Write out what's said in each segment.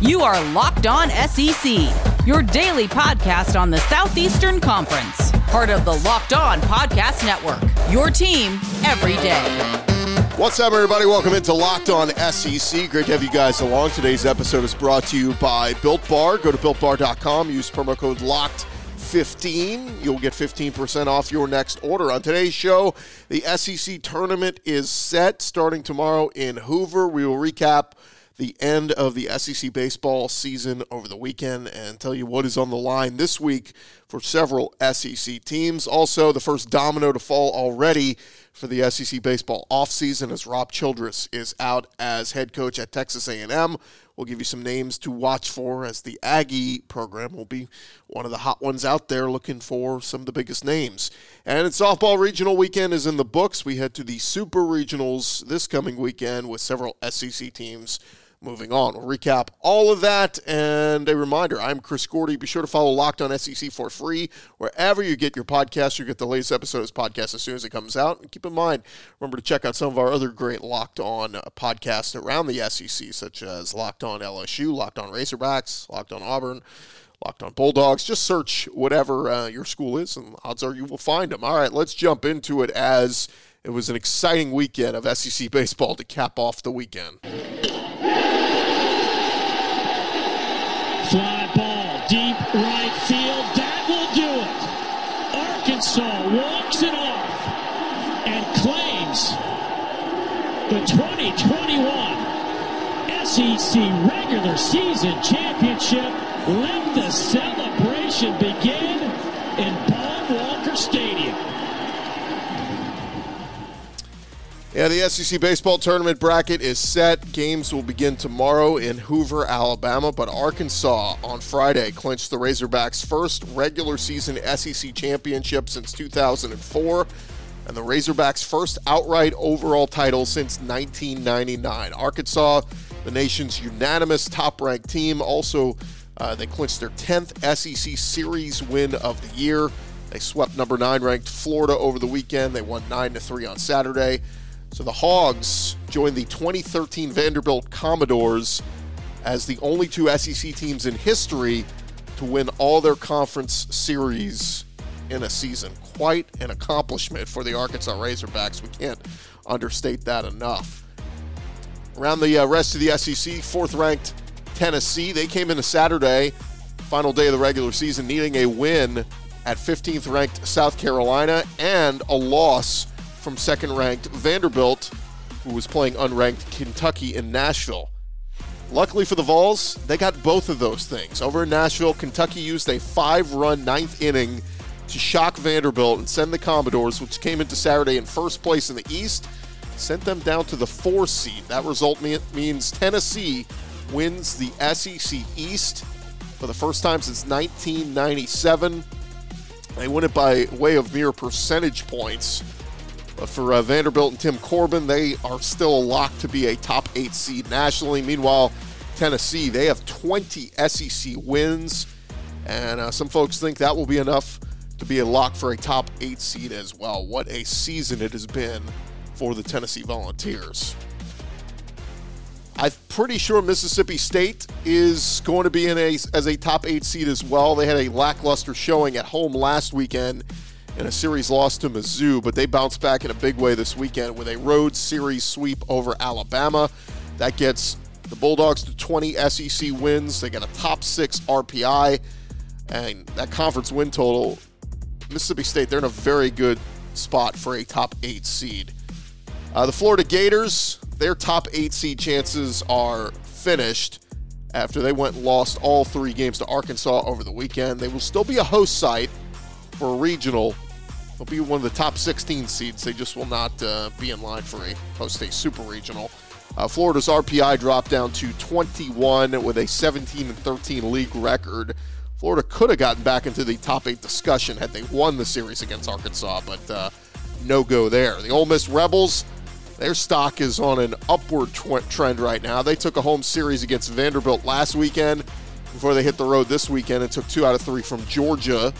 You are Locked On SEC, your daily podcast on the Southeastern Conference, part of the Locked On Podcast Network. Your team every day. What's up, everybody? Welcome into Locked On SEC. Great to have you guys along. Today's episode is brought to you by Built Bar. Go to builtbar.com, use promo code LOCKED15. You'll get 15% off your next order. On today's show, the SEC tournament is set starting tomorrow in Hoover. We will recap the end of the SEC baseball season over the weekend and tell you what is on the line this week for several SEC teams. Also, the first domino to fall already for the SEC baseball offseason as Rob Childress is out as head coach at Texas A&M. We'll give you some names to watch for as the Aggie program will be one of the hot ones out there looking for some of the biggest names. And in softball regional weekend is in the books. We head to the Super Regionals this coming weekend with several SEC teams moving on. We'll recap all of that. And a reminder I'm Chris Gordy. Be sure to follow Locked on SEC for free. Wherever you get your podcast, you get the latest episode of this podcast as soon as it comes out. And keep in mind, remember to check out some of our other great Locked on podcasts around the SEC, such as Locked on LSU, Locked on Razorbacks, Locked on Auburn. Locked on Bulldogs. Just search whatever uh, your school is, and odds are you will find them. All right, let's jump into it as it was an exciting weekend of SEC baseball to cap off the weekend. Fly ball, deep right field. That will do it. Arkansas walks it off and claims the 2021 SEC regular season championship. Let the celebration begin in Yeah, the SEC baseball tournament bracket is set. Games will begin tomorrow in Hoover, Alabama, but Arkansas on Friday clinched the Razorbacks' first regular season SEC championship since 2004 and the Razorbacks' first outright overall title since 1999. Arkansas, the nation's unanimous top ranked team, also uh, they clinched their 10th SEC Series win of the year. They swept number nine ranked Florida over the weekend. They won 9 to 3 on Saturday. So the Hogs joined the 2013 Vanderbilt Commodores as the only two SEC teams in history to win all their conference series in a season. Quite an accomplishment for the Arkansas Razorbacks. We can't understate that enough. Around the uh, rest of the SEC, fourth ranked Tennessee, they came into Saturday, final day of the regular season, needing a win at 15th ranked South Carolina and a loss from second ranked Vanderbilt, who was playing unranked Kentucky in Nashville. Luckily for the Vols, they got both of those things. Over in Nashville, Kentucky used a five run ninth inning to shock Vanderbilt and send the Commodores, which came into Saturday in first place in the East, sent them down to the four seed. That result means Tennessee wins the SEC East for the first time since 1997. They win it by way of mere percentage points. But for uh, Vanderbilt and Tim Corbin, they are still locked to be a top eight seed nationally. Meanwhile, Tennessee, they have 20 SEC wins, and uh, some folks think that will be enough to be a lock for a top eight seed as well. What a season it has been for the Tennessee Volunteers. I'm pretty sure Mississippi State is going to be in a as a top eight seed as well. They had a lackluster showing at home last weekend in a series loss to Mizzou, but they bounced back in a big way this weekend with a road series sweep over Alabama. That gets the Bulldogs to 20 SEC wins. They got a top six RPI, and that conference win total. Mississippi State, they're in a very good spot for a top eight seed. Uh, the Florida Gators, their top eight seed chances are finished after they went and lost all three games to Arkansas over the weekend. They will still be a host site for a regional They'll be one of the top 16 seeds. They just will not uh, be in line for a post a super regional. Uh, Florida's RPI dropped down to 21 with a 17 and 13 league record. Florida could have gotten back into the top eight discussion had they won the series against Arkansas, but uh, no go there. The Ole Miss Rebels, their stock is on an upward tw- trend right now. They took a home series against Vanderbilt last weekend before they hit the road this weekend and took two out of three from Georgia.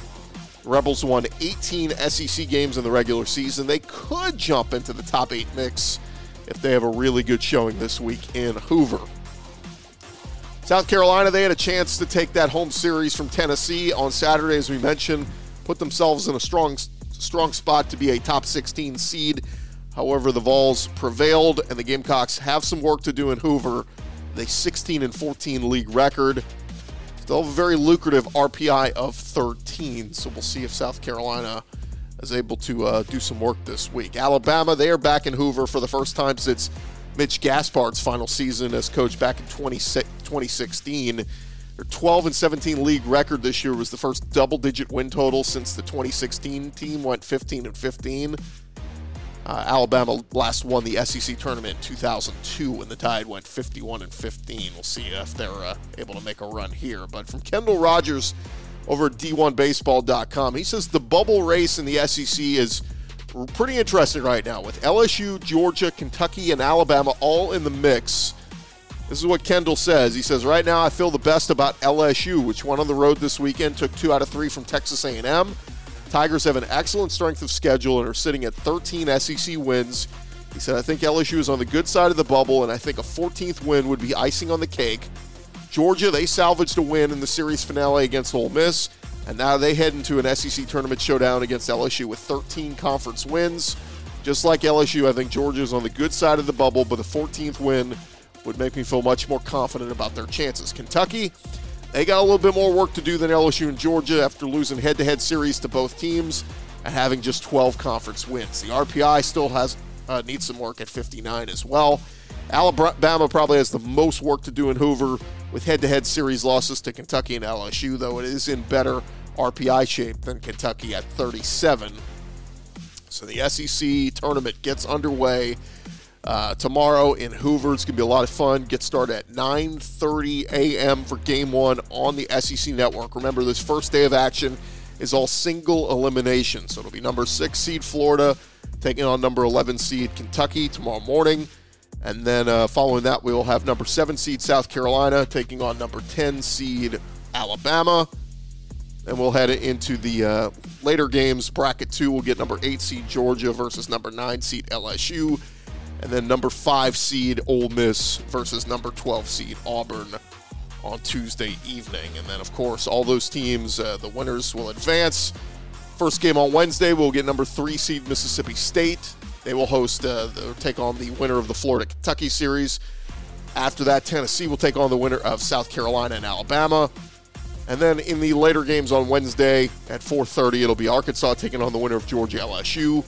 Rebels won 18 SEC games in the regular season. They could jump into the top eight mix if they have a really good showing this week in Hoover. South Carolina, they had a chance to take that home series from Tennessee on Saturday, as we mentioned, put themselves in a strong, strong spot to be a top 16 seed. However, the Vols prevailed, and the Gamecocks have some work to do in Hoover. They 16 and 14 league record. Still have a very lucrative RPI of 13, so we'll see if South Carolina is able to uh, do some work this week. Alabama, they are back in Hoover for the first time since Mitch Gaspard's final season as coach back in 2016. Their 12 and 17 league record this year was the first double digit win total since the 2016 team went 15 and 15. Uh, Alabama last won the SEC tournament in 2002 when the Tide went 51 and 15. We'll see if they're uh, able to make a run here. But from Kendall Rogers over at D1Baseball.com, he says the bubble race in the SEC is pretty interesting right now with LSU, Georgia, Kentucky, and Alabama all in the mix. This is what Kendall says. He says, "Right now, I feel the best about LSU, which won on the road this weekend, took two out of three from Texas A&M. Tigers have an excellent strength of schedule and are sitting at 13 SEC wins." He said, "I think LSU is on the good side of the bubble, and I think a 14th win would be icing on the cake." Georgia, they salvaged a win in the series finale against Ole Miss. And now they head into an SEC tournament showdown against LSU with 13 conference wins. Just like LSU, I think Georgia is on the good side of the bubble, but the 14th win would make me feel much more confident about their chances. Kentucky, they got a little bit more work to do than LSU and Georgia after losing head to head series to both teams and having just 12 conference wins. The RPI still has uh, needs some work at 59 as well. Alabama probably has the most work to do in Hoover with head to head series losses to Kentucky and LSU, though it is in better RPI shape than Kentucky at 37. So the SEC tournament gets underway uh, tomorrow in Hoover. It's going to be a lot of fun. Get started at 9:30 a.m. for Game One on the SEC Network. Remember, this first day of action is all single elimination. So it'll be number six seed Florida taking on number 11 seed Kentucky tomorrow morning. And then uh, following that, we will have number seven seed South Carolina taking on number 10 seed Alabama. And we'll head into the uh, later games. Bracket two, we'll get number eight seed Georgia versus number nine seed LSU. And then number five seed Ole Miss versus number 12 seed Auburn on Tuesday evening. And then, of course, all those teams, uh, the winners will advance. First game on Wednesday, we'll get number three seed Mississippi State. They will host, uh, take on the winner of the Florida Kentucky series. After that, Tennessee will take on the winner of South Carolina and Alabama. And then in the later games on Wednesday at 4:30, it'll be Arkansas taking on the winner of Georgia LSU,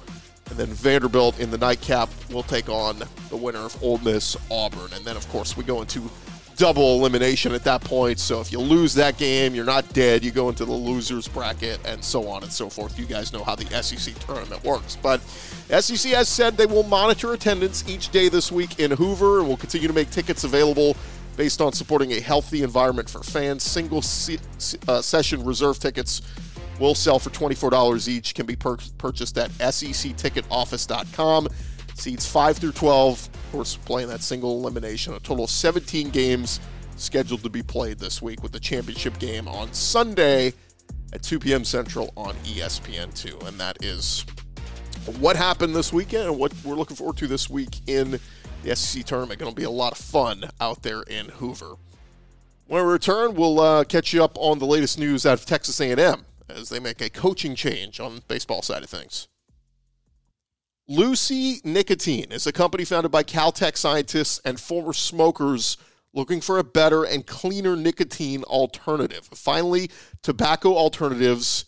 and then Vanderbilt in the nightcap will take on the winner of Ole Miss Auburn. And then of course we go into double elimination at that point. So if you lose that game, you're not dead. You go into the losers bracket and so on and so forth. You guys know how the SEC tournament works. But SEC has said they will monitor attendance each day this week in Hoover and will continue to make tickets available based on supporting a healthy environment for fans. Single se- uh, session reserve tickets will sell for $24 each, can be per- purchased at secticketoffice.com. Seats 5 through 12, of course, playing that single elimination. A total of 17 games scheduled to be played this week with the championship game on Sunday at 2 p.m. Central on ESPN2. And that is what happened this weekend and what we're looking forward to this week in the SEC tournament. Going to be a lot of fun out there in Hoover. When we return, we'll uh, catch you up on the latest news out of Texas A&M as they make a coaching change on baseball side of things. Lucy Nicotine is a company founded by Caltech scientists and former smokers looking for a better and cleaner nicotine alternative. Finally, tobacco alternatives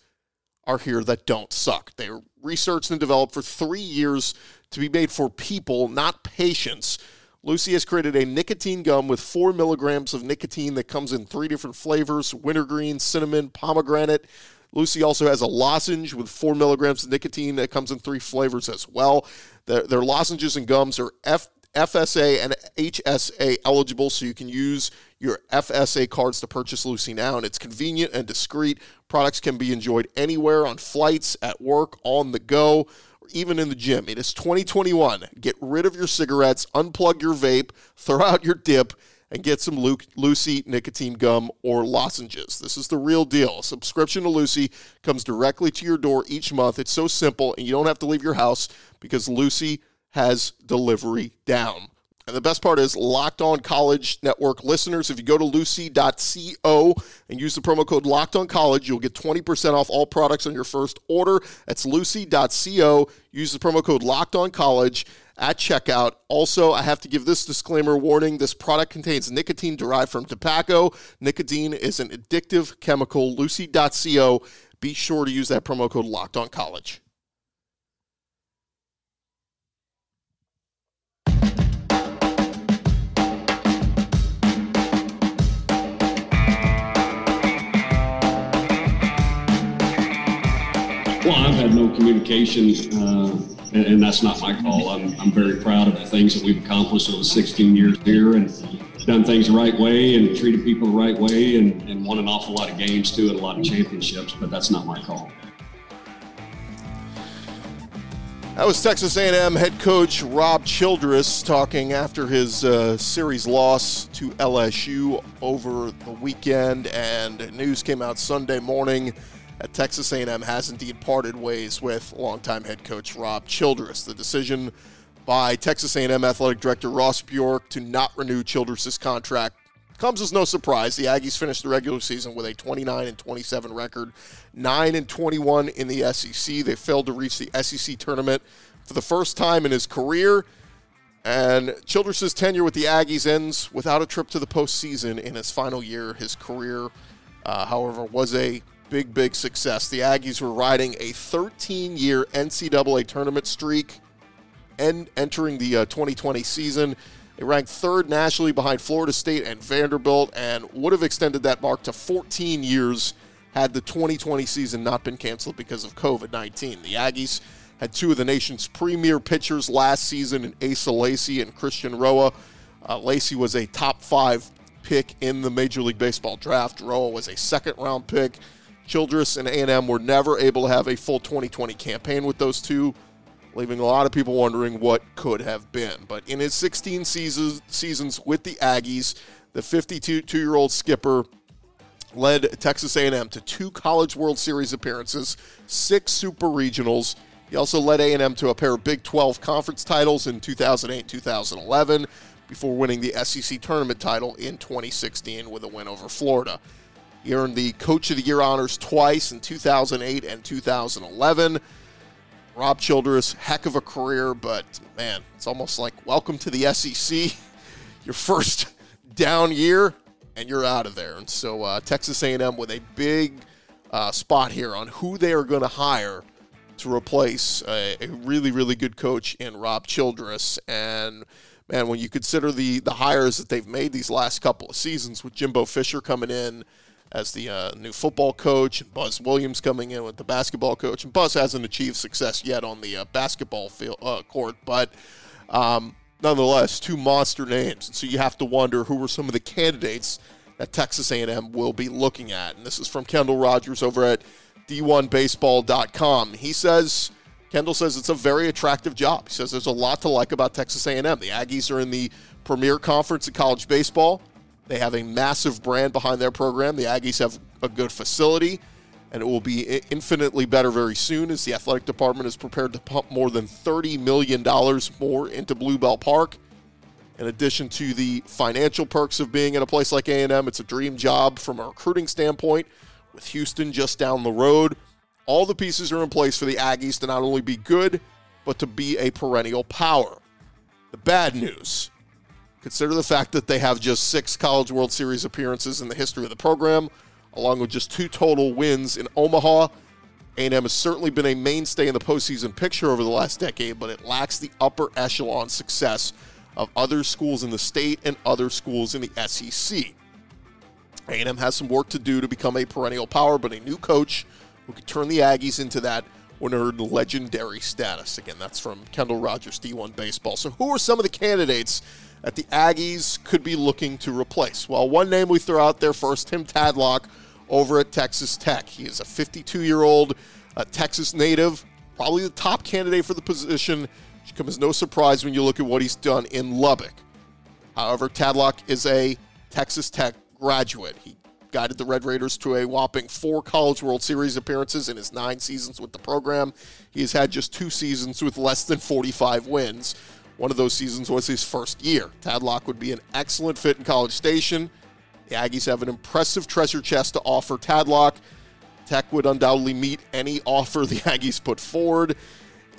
are here that don't suck. They were researched and developed for three years to be made for people, not patients. Lucy has created a nicotine gum with four milligrams of nicotine that comes in three different flavors wintergreen, cinnamon, pomegranate. Lucy also has a lozenge with four milligrams of nicotine that comes in three flavors as well. Their, their lozenges and gums are F, FSA and HSA eligible, so you can use your FSA cards to purchase Lucy now, and it's convenient and discreet. Products can be enjoyed anywhere on flights, at work, on the go or even in the gym. It is 2021. Get rid of your cigarettes, unplug your vape, throw out your dip, and get some Lu- Lucy nicotine gum or lozenges. This is the real deal. A subscription to Lucy comes directly to your door each month. It's so simple, and you don't have to leave your house because Lucy has delivery down. And the best part is Locked On College Network listeners. If you go to lucy.co and use the promo code Locked On College, you'll get 20% off all products on your first order. That's lucy.co. Use the promo code Locked On College at checkout. Also, I have to give this disclaimer warning this product contains nicotine derived from tobacco. Nicotine is an addictive chemical. Lucy.co. Be sure to use that promo code Locked On College. Well, I've had no communication, uh, and, and, that's not my call. I'm, I'm very proud of the things that we've accomplished over 16 years here and done things the right way and treated people the right way and, and won an awful lot of games too and a lot of championships, but that's not my call. That was Texas A&M head coach Rob Childress talking after his uh, series loss to LSU over the weekend, and news came out Sunday morning at Texas A&M has indeed parted ways with longtime head coach Rob Childress. The decision by Texas A&M athletic director Ross Bjork to not renew Childress's contract comes as no surprise. The Aggies finished the regular season with a 29 and 27 record, 9 and 21 in the SEC. They failed to reach the SEC tournament for the first time in his career. And Childress's tenure with the Aggies ends without a trip to the postseason in his final year. His career, uh, however, was a big, big success. The Aggies were riding a 13 year NCAA tournament streak and entering the uh, 2020 season. They ranked third nationally behind Florida State and Vanderbilt and would have extended that mark to 14 years had the 2020 season not been canceled because of COVID 19. The Aggies had two of the nation's premier pitchers last season in Asa Lacy and Christian Roa. Uh, Lacy was a top five pick in the Major League Baseball draft. Roa was a second round pick. Childress and A&M were never able to have a full 2020 campaign with those two, leaving a lot of people wondering what could have been. But in his 16 seasons, seasons with the Aggies, the 52-year-old skipper led Texas A&M to two College World Series appearances, six Super Regionals. He also led A&M to a pair of Big 12 conference titles in 2008-2011 before winning the SEC tournament title in 2016 with a win over Florida. He earned the Coach of the Year honors twice in 2008 and 2011. Rob Childress, heck of a career, but man, it's almost like welcome to the SEC. Your first down year, and you're out of there. And so uh, Texas A&M with a big uh, spot here on who they are going to hire to replace a, a, really, really good coach in Rob Childress. And man, when you consider the the hires that they've made these last couple of seasons, with Jimbo Fisher coming in as the uh, new football coach, and Buzz Williams coming in with the basketball coach. And Buzz hasn't achieved success yet on the uh, basketball field, uh, court, but um, nonetheless, two monster names. And so you have to wonder who were some of the candidates that Texas A&M will be looking at. And this is from Kendall Rogers over at D1Baseball.com. He says. Kendall says it's a very attractive job. He says there's a lot to like about Texas A&M. The Aggies are in the premier conference in college baseball. They have a massive brand behind their program. The Aggies have a good facility, and it will be infinitely better very soon as the athletic department is prepared to pump more than $30 million more into Blue Bell Park. In addition to the financial perks of being in a place like A&M, it's a dream job from a recruiting standpoint with Houston just down the road. All the pieces are in place for the Aggies to not only be good, but to be a perennial power. The bad news Consider the fact that they have just six College World Series appearances in the history of the program, along with just two total wins in Omaha. A&M has certainly been a mainstay in the postseason picture over the last decade, but it lacks the upper echelon success of other schools in the state and other schools in the SEC. A&M has some work to do to become a perennial power, but a new coach who could turn the Aggies into that would earn legendary status. Again, that's from Kendall Rogers, D1 Baseball. So, who are some of the candidates that the Aggies could be looking to replace? Well, one name we throw out there first Tim Tadlock over at Texas Tech. He is a 52 year old uh, Texas native, probably the top candidate for the position. Should come as no surprise when you look at what he's done in Lubbock. However, Tadlock is a Texas Tech graduate. He guided the Red Raiders to a whopping four College World Series appearances in his nine seasons with the program. He has had just two seasons with less than 45 wins One of those seasons was his first year. Tadlock would be an excellent fit in College Station. The Aggies have an impressive treasure chest to offer Tadlock. Tech would undoubtedly meet any offer the Aggies put forward.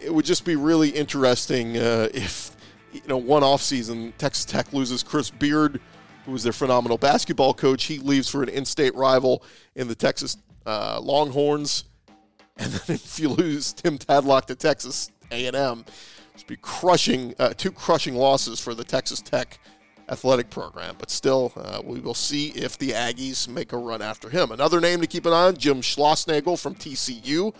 It would just be really interesting uh, if, you know, one offseason Texas Tech loses Chris Beard, who was their phenomenal basketball coach. He leaves for an in-state rival in the Texas uh, Longhorns, and then if you lose Tim Tadlock to Texas A&M, just be crushing uh, two crushing losses for the Texas Tech athletic program. But still, uh, we will see if the Aggies make a run after him. Another name to keep an eye on: Jim Schlossnagle from TCU.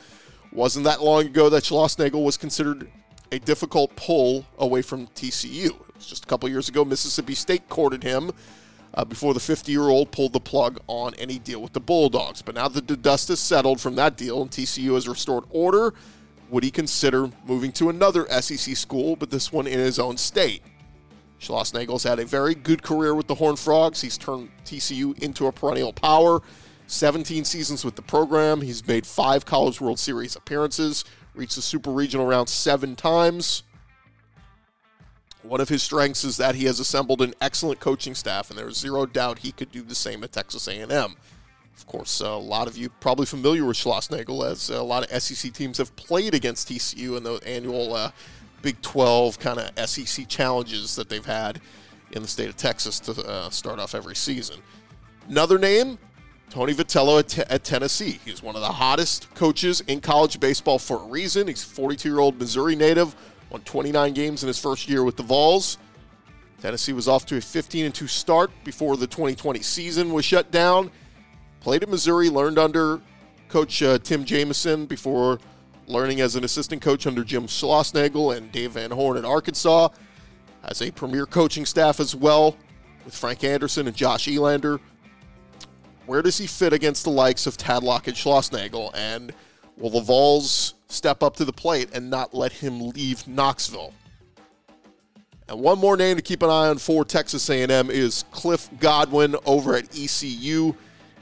Wasn't that long ago that Schlossnagle was considered a difficult pull away from TCU. It was just a couple years ago. Mississippi State courted him. Uh, before the 50 year old pulled the plug on any deal with the Bulldogs. But now that the dust has settled from that deal and TCU has restored order, would he consider moving to another SEC school, but this one in his own state? Schlossnagle's had a very good career with the Horned Frogs. He's turned TCU into a perennial power. 17 seasons with the program. He's made five College World Series appearances, reached the Super Regional round seven times. One of his strengths is that he has assembled an excellent coaching staff, and there's zero doubt he could do the same at Texas A&M. Of course, uh, a lot of you probably familiar with Schlossnagle, as a lot of SEC teams have played against TCU in the annual uh, Big 12 kind of SEC challenges that they've had in the state of Texas to uh, start off every season. Another name, Tony Vitello at, t- at, Tennessee. He's one of the hottest coaches in college baseball for a reason. He's a 42 year old Missouri native, won 29 games in his first year with the Vols. Tennessee was off to a 15 2 start before the 2020 season was shut down. Played at Missouri, learned under Coach uh, Tim Jamieson before learning as an assistant coach under Jim Schlossnagle and Dave Van Horn at Arkansas. Has a premier coaching staff as well with Frank Anderson and Josh Elander. Where does he fit against the likes of Tadlock and Schlossnagle? And will the Vols step up to the plate and not let him leave Knoxville? And one more name to keep an eye on for Texas A&M is Cliff Godwin over at ECU.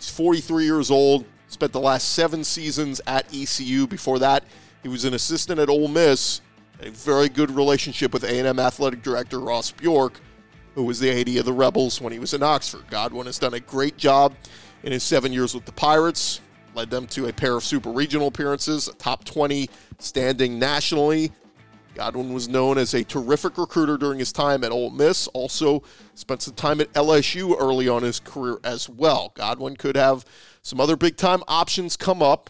He's 43 years old, spent the last seven seasons at ECU. Before that, he was an assistant at Ole Miss. A very good relationship with A&M athletic director Ross Bjork, who was the AD of the Rebels when he was in Oxford. Godwin has done a great job in his seven years with the Pirates, led them to a pair of super regional appearances, a top 20 standing nationally, Godwin was known as a terrific recruiter during his time at Ole Miss. Also, spent some time at LSU early on his career as well. Godwin could have some other big time options come up.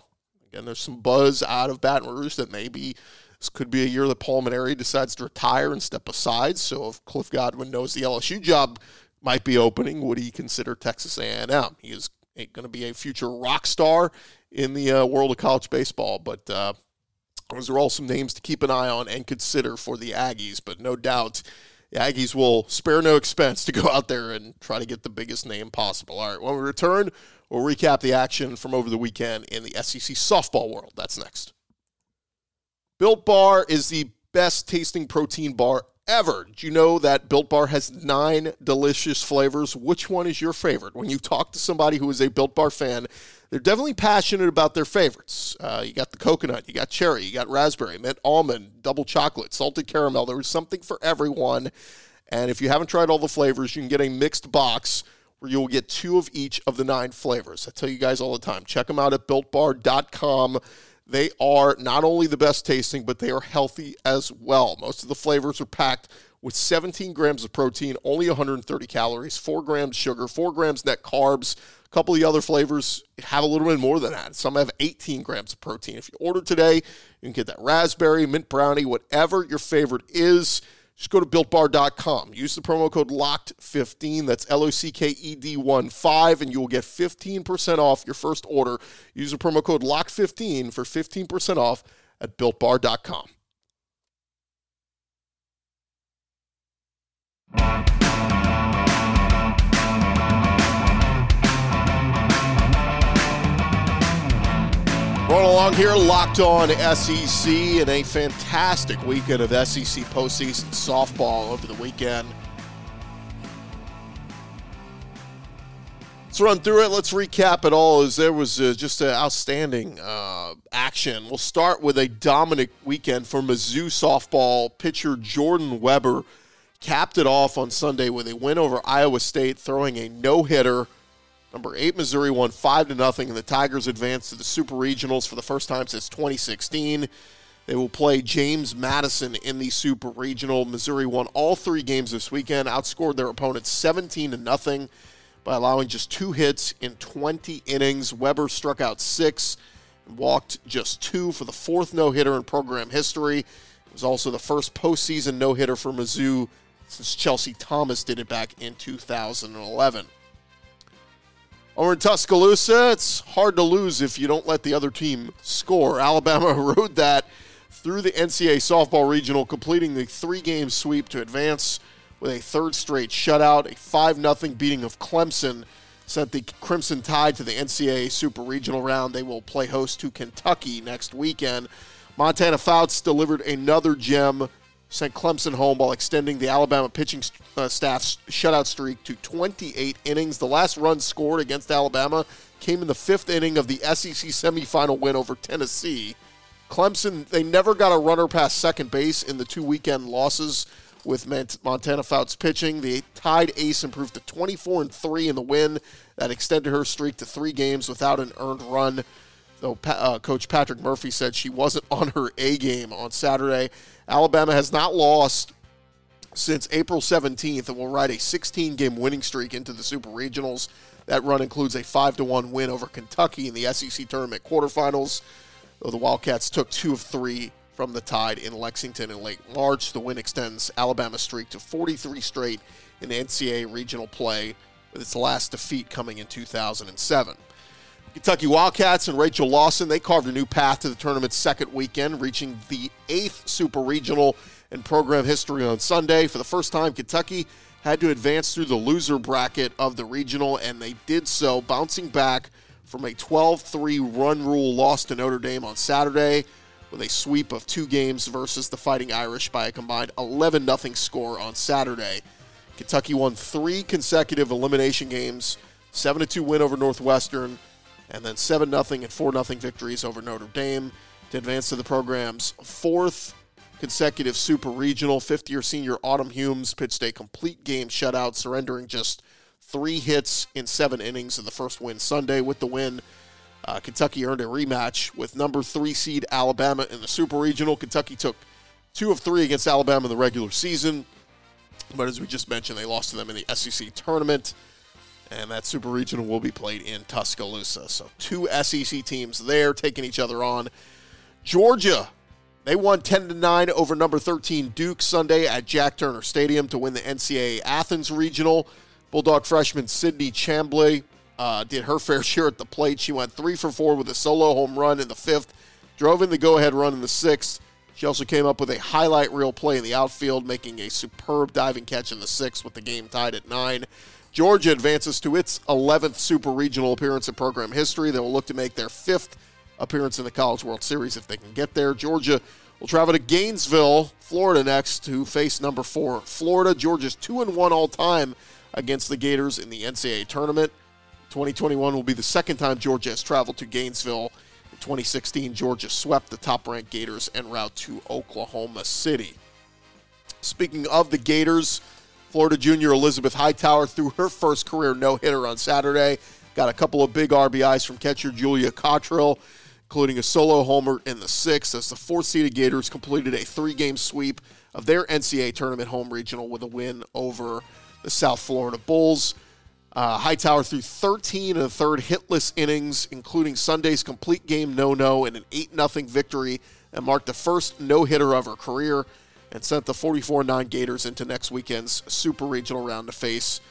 Again, there's some buzz out of Baton Rouge that maybe this could be a year that Paul Mainieri decides to retire and step aside. So if Cliff Godwin knows the LSU job might be opening, would he consider Texas A&M? He is going to be a future rock star in the uh, world of college baseball, but. Uh, those are all some names to keep an eye on and consider for the Aggies, but no doubt the Aggies will spare no expense to go out there and try to get the biggest name possible. All right, when we return, we'll recap the action from over the weekend in the SEC softball world. That's next. Built Bar is the best tasting protein bar ever. Did you know that Built Bar has nine delicious flavors? Which one is your favorite? When you talk to somebody who is a Built Bar fan, they're definitely passionate about their favorites. Uh, you got the coconut, you got cherry, you got raspberry, mint almond, double chocolate, salted caramel. There is something for everyone. And if you haven't tried all the flavors, you can get a mixed box where you'll get two of each of the nine flavors. I tell you guys all the time, check them out at builtbar.com. They are not only the best tasting, but they are healthy as well. Most of the flavors are packed with 17 grams of protein, only 130 calories, 4 grams sugar, 4 grams net carbs. A couple of the other flavors have a little bit more than that. Some have 18 grams of protein. If you order today, you can get that raspberry, mint brownie, whatever your favorite is. Just go to builtbar.com. Use the promo code LOCKED15. That's L O C K E D 1 5, and you will get 15% off your first order. Use the promo code LOCKED15 for 15% off at builtbar.com. Rolling along here, locked on SEC, and a fantastic weekend of SEC postseason softball over the weekend. Let's run through it. Let's recap it all. As there was uh, just an outstanding uh, action. We'll start with a dominant weekend for Mizzou softball pitcher Jordan Weber. Capped it off on Sunday with a win over Iowa State, throwing a no hitter. Number eight Missouri won five to nothing, and the Tigers advanced to the Super Regionals for the first time since 2016. They will play James Madison in the Super Regional. Missouri won all three games this weekend, outscored their opponents 17 to nothing by allowing just two hits in 20 innings. Weber struck out six and walked just two for the fourth no hitter in program history. It was also the first postseason no hitter for Mizzou since Chelsea Thomas did it back in 2011. Over in Tuscaloosa, it's hard to lose if you don't let the other team score. Alabama rode that through the NCAA softball regional, completing the three game sweep to advance with a third straight shutout. A 5 0 beating of Clemson sent the Crimson Tide to the NCAA Super Regional round. They will play host to Kentucky next weekend. Montana Fouts delivered another gem, sent Clemson home while extending the Alabama pitching uh, staff's shutout streak to 28 innings. The last run scored against Alabama came in the fifth inning of the SEC semifinal win over Tennessee. Clemson, they never got a runner past second base in the two weekend losses with Montana Fouts pitching. The Tide ace improved to 24 and 3 in the win. That extended her streak to three games without an earned run. Though uh, Coach Patrick Murphy said she wasn't on her A game on Saturday. Alabama has not lost since April 17th and will ride a 16 game winning streak into the Super Regionals. That run includes a 5 1 win over Kentucky in the SEC tournament quarterfinals. Though the Wildcats took two of three from the Tide in Lexington in late March. The win extends Alabama's streak to 43 straight in NCAA regional play, with its last defeat coming in 2007. Kentucky Wildcats and Rachel Lawson, they carved a new path to the tournament's second weekend, reaching the eighth Super Regional in program history on Sunday. For the first time, Kentucky had to advance through the loser bracket of the regional, and they did so, bouncing back from a 12 3 run rule loss to Notre Dame on Saturday with a sweep of two games versus the Fighting Irish by a combined 11 0 score on Saturday. Kentucky won three consecutive elimination games 7 2 win over Northwestern, and then 7 0 and 4 0 victories over Notre Dame to advance to the program's fourth consecutive super regional. Fifth year senior Autumn Humes pitched a complete game shutout, surrendering just three hits in seven innings in the first win Sunday. With the win, uh, Kentucky earned a rematch with number three seed Alabama in the Super Regional. Kentucky took two of three against Alabama in the regular season, but as we just mentioned, they lost to them in the SEC tournament, and that Super Regional will be played in Tuscaloosa. So two SEC teams there taking each other on. Georgia, they won 10 to 9 over number 13 Duke Sunday at Jack Turner Stadium to win the NCAA Athens Regional. Bulldog freshman Sydney Chambley uh, did her fair share at the plate. She went three for four with a solo home run in the fifth, drove in the go ahead run in the sixth. She also came up with a highlight reel play in the outfield, making a superb diving catch in the sixth with the game tied at nine. Georgia advances to its 11th Super Regional appearance in program history. They will look to make their fifth appearance in the College World Series if they can get there. Georgia will travel to Gainesville, Florida next to face number four Florida. Georgia's two and one all time against the Gators in the NCAA tournament. 2021 will be the second time Georgia has traveled to Gainesville. In 2016, Georgia swept the top ranked Gators en route to Oklahoma City. Speaking of the Gators, Florida junior Elizabeth Hightower threw her first career no hitter on Saturday. Got a couple of big RBIs from catcher Julia Cottrill, including a solo homer in the sixth, as the fourth seeded Gators completed a three game sweep of their NCAA tournament home regional with a win over the South Florida Bulls. Uh, Hightower threw 13 and a third hitless innings, including Sunday's complete game no no and an 8 0 victory and marked the first no hitter of her career and sent the 44 9 Gators into next weekend's Super Regional round to face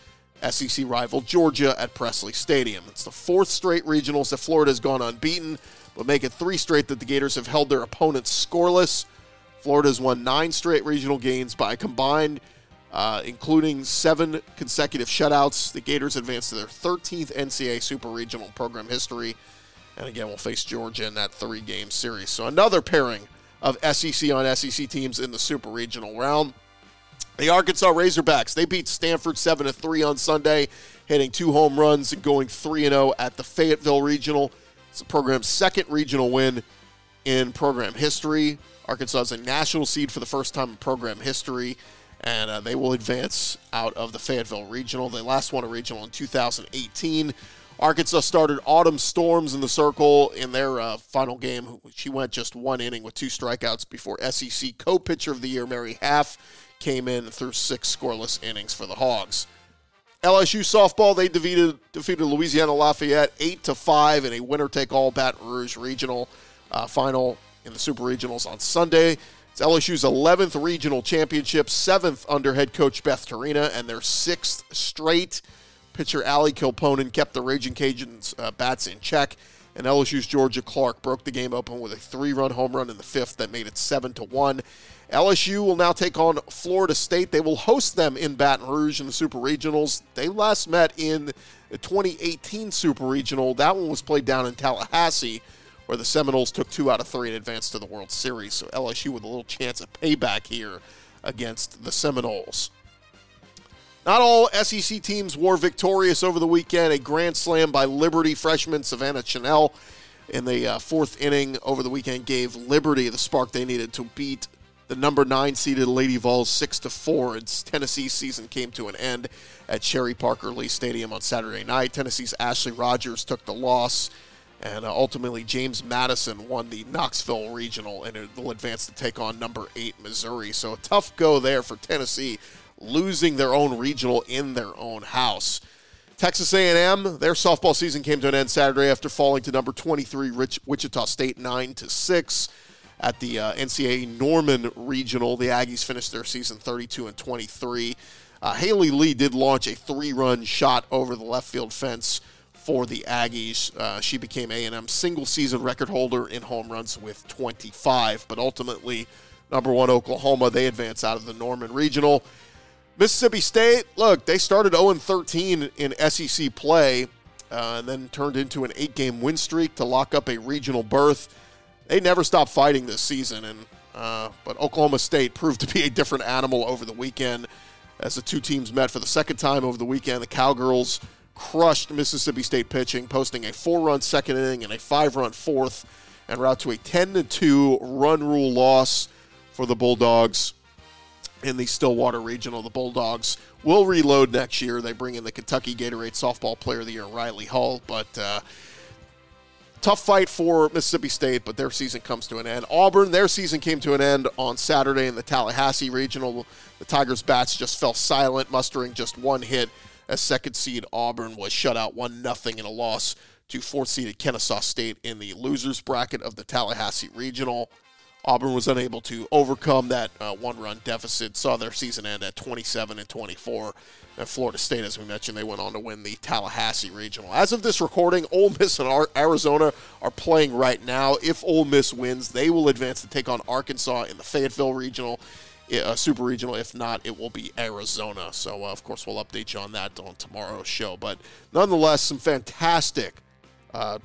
SEC rival Georgia at Pressly Stadium. It's the fourth straight regionals that Florida has gone unbeaten, but make it three straight that the Gators have held their opponents scoreless. Florida has won nine straight regional games by combined uh, including seven consecutive shutouts. The Gators advance to their 13th NCAA Super Regional program history. And again, we'll face Georgia in that three game series. So another pairing of SEC on SEC teams in the Super Regional round. The Arkansas Razorbacks, they beat Stanford 7 3 on Sunday, hitting two home runs and going 3 0 at the Fayetteville Regional. It's the program's second regional win in program history. Arkansas is a national seed for the first time in program history, and uh, they will advance out of the Fayetteville Regional. They last won a regional in 2018. Arkansas started Autumn Storms in the circle in their uh, final game. She went just one inning with two strikeouts before SEC co pitcher of the year, Mary Haff, came in through six scoreless innings for the Hogs. LSU softball they defeated defeated Louisiana Lafayette eight to five in a winner take all Baton Rouge regional uh, final in the Super Regionals on Sunday. It's LSU's 11th regional championship, seventh under head coach Beth Torina, and their sixth straight. Pitcher Ali Kilponen kept the Raging Cajuns uh, bats in check, and LSU's Georgia Clark broke the game open with a three-run home run in the fifth that made it seven to one. LSU will now take on Florida State. They will host them in Baton Rouge in the Super Regionals. They last met in the 2018 Super Regional. That one was played down in Tallahassee, where the Seminoles took two out of three and advanced to the World Series. So LSU with a little chance of payback here against the Seminoles. Not all SEC teams were victorious over the weekend. A grand slam by Liberty freshman Savannah Chanel in the uh, fourth inning over the weekend gave Liberty the spark they needed to beat the number nine seeded Lady Vols six to four. Its Tennessee season came to an end at Sherri Parker Lee Stadium on Saturday night. Tennessee's Ashley Rogers took the loss, and uh, ultimately James Madison won the Knoxville Regional and will advance to take on number eight Missouri. So a tough go there for Tennessee, losing their own regional in their own house. Texas A&M, their softball season came to an end Saturday after falling to number 23 Rich, Wichita State 9 to 6 at the uh, NCAA Norman Regional. The Aggies finished their season 32 and 23. Uh, Haley Lee did launch a three-run shot over the left field fence for the Aggies. Uh, she became A&M's single-season record holder in home runs with 25. But ultimately, number one Oklahoma, they advance out of the Norman Regional. Mississippi State, look, they started 0-13 in SEC play, uh, and then turned into an eight-game win streak to lock up a regional berth they never stopped fighting this season. And uh, but Oklahoma State proved to be a different animal over the weekend as the two teams met for the second time over the weekend. The Cowgirls crushed Mississippi State pitching, posting a four-run second inning and a five-run fourth, and route to a 10-2 run rule loss for the Bulldogs in the Stillwater Regional. The Bulldogs will reload next year. They bring in the Kentucky Gatorade Softball Player of the Year, Riley Hull, but. Uh, tough fight for Mississippi State, but their season comes to an end. Auburn, their season came to an end on Saturday in the Tallahassee Regional. The Tigers' bats just fell silent, mustering just one hit as second seed Auburn was shut out 1 0 in a loss to fourth seeded Kennesaw State in the losers bracket of the Tallahassee Regional. Auburn was unable to overcome that uh, one-run deficit. Saw their season end at 27 and 24. And Florida State, as we mentioned, they went on to win the Tallahassee Regional. As of this recording, Ole Miss and Arizona are playing right now. If Ole Miss wins, they will advance to take on Arkansas in the Fayetteville Regional, uh, Super Regional. If not, it will be Arizona. So, uh, of course, we'll update you on that on tomorrow's show. But nonetheless, some fantastic uh,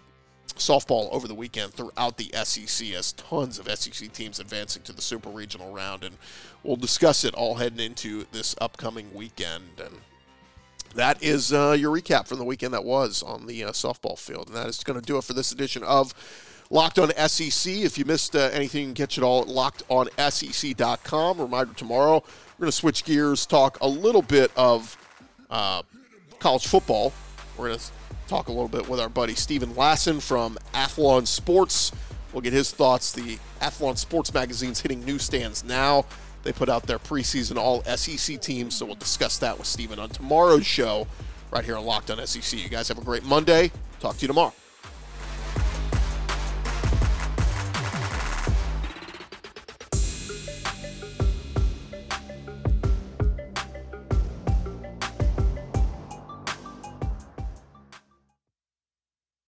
softball over the weekend throughout the SEC as tons of SEC teams advancing to the Super Regional round, and we'll discuss it all heading into this upcoming weekend. And that is uh, your recap from the weekend that was on the uh, softball field, and that is going to do it for this edition of Locked on SEC. If you missed uh, anything, you can catch it all at lockedonsec.com. Reminder tomorrow, we're going to switch gears, talk a little bit of uh, college football. We're going to talk a little bit with our buddy Steven Lassan from Athlon Sports. We'll get his thoughts. The Athlon Sports magazine's hitting newsstands now. They put out their preseason all SEC teams, so we'll discuss that with Stephen on tomorrow's show right here on Locked on SEC. You guys have a great Monday. Talk to you tomorrow.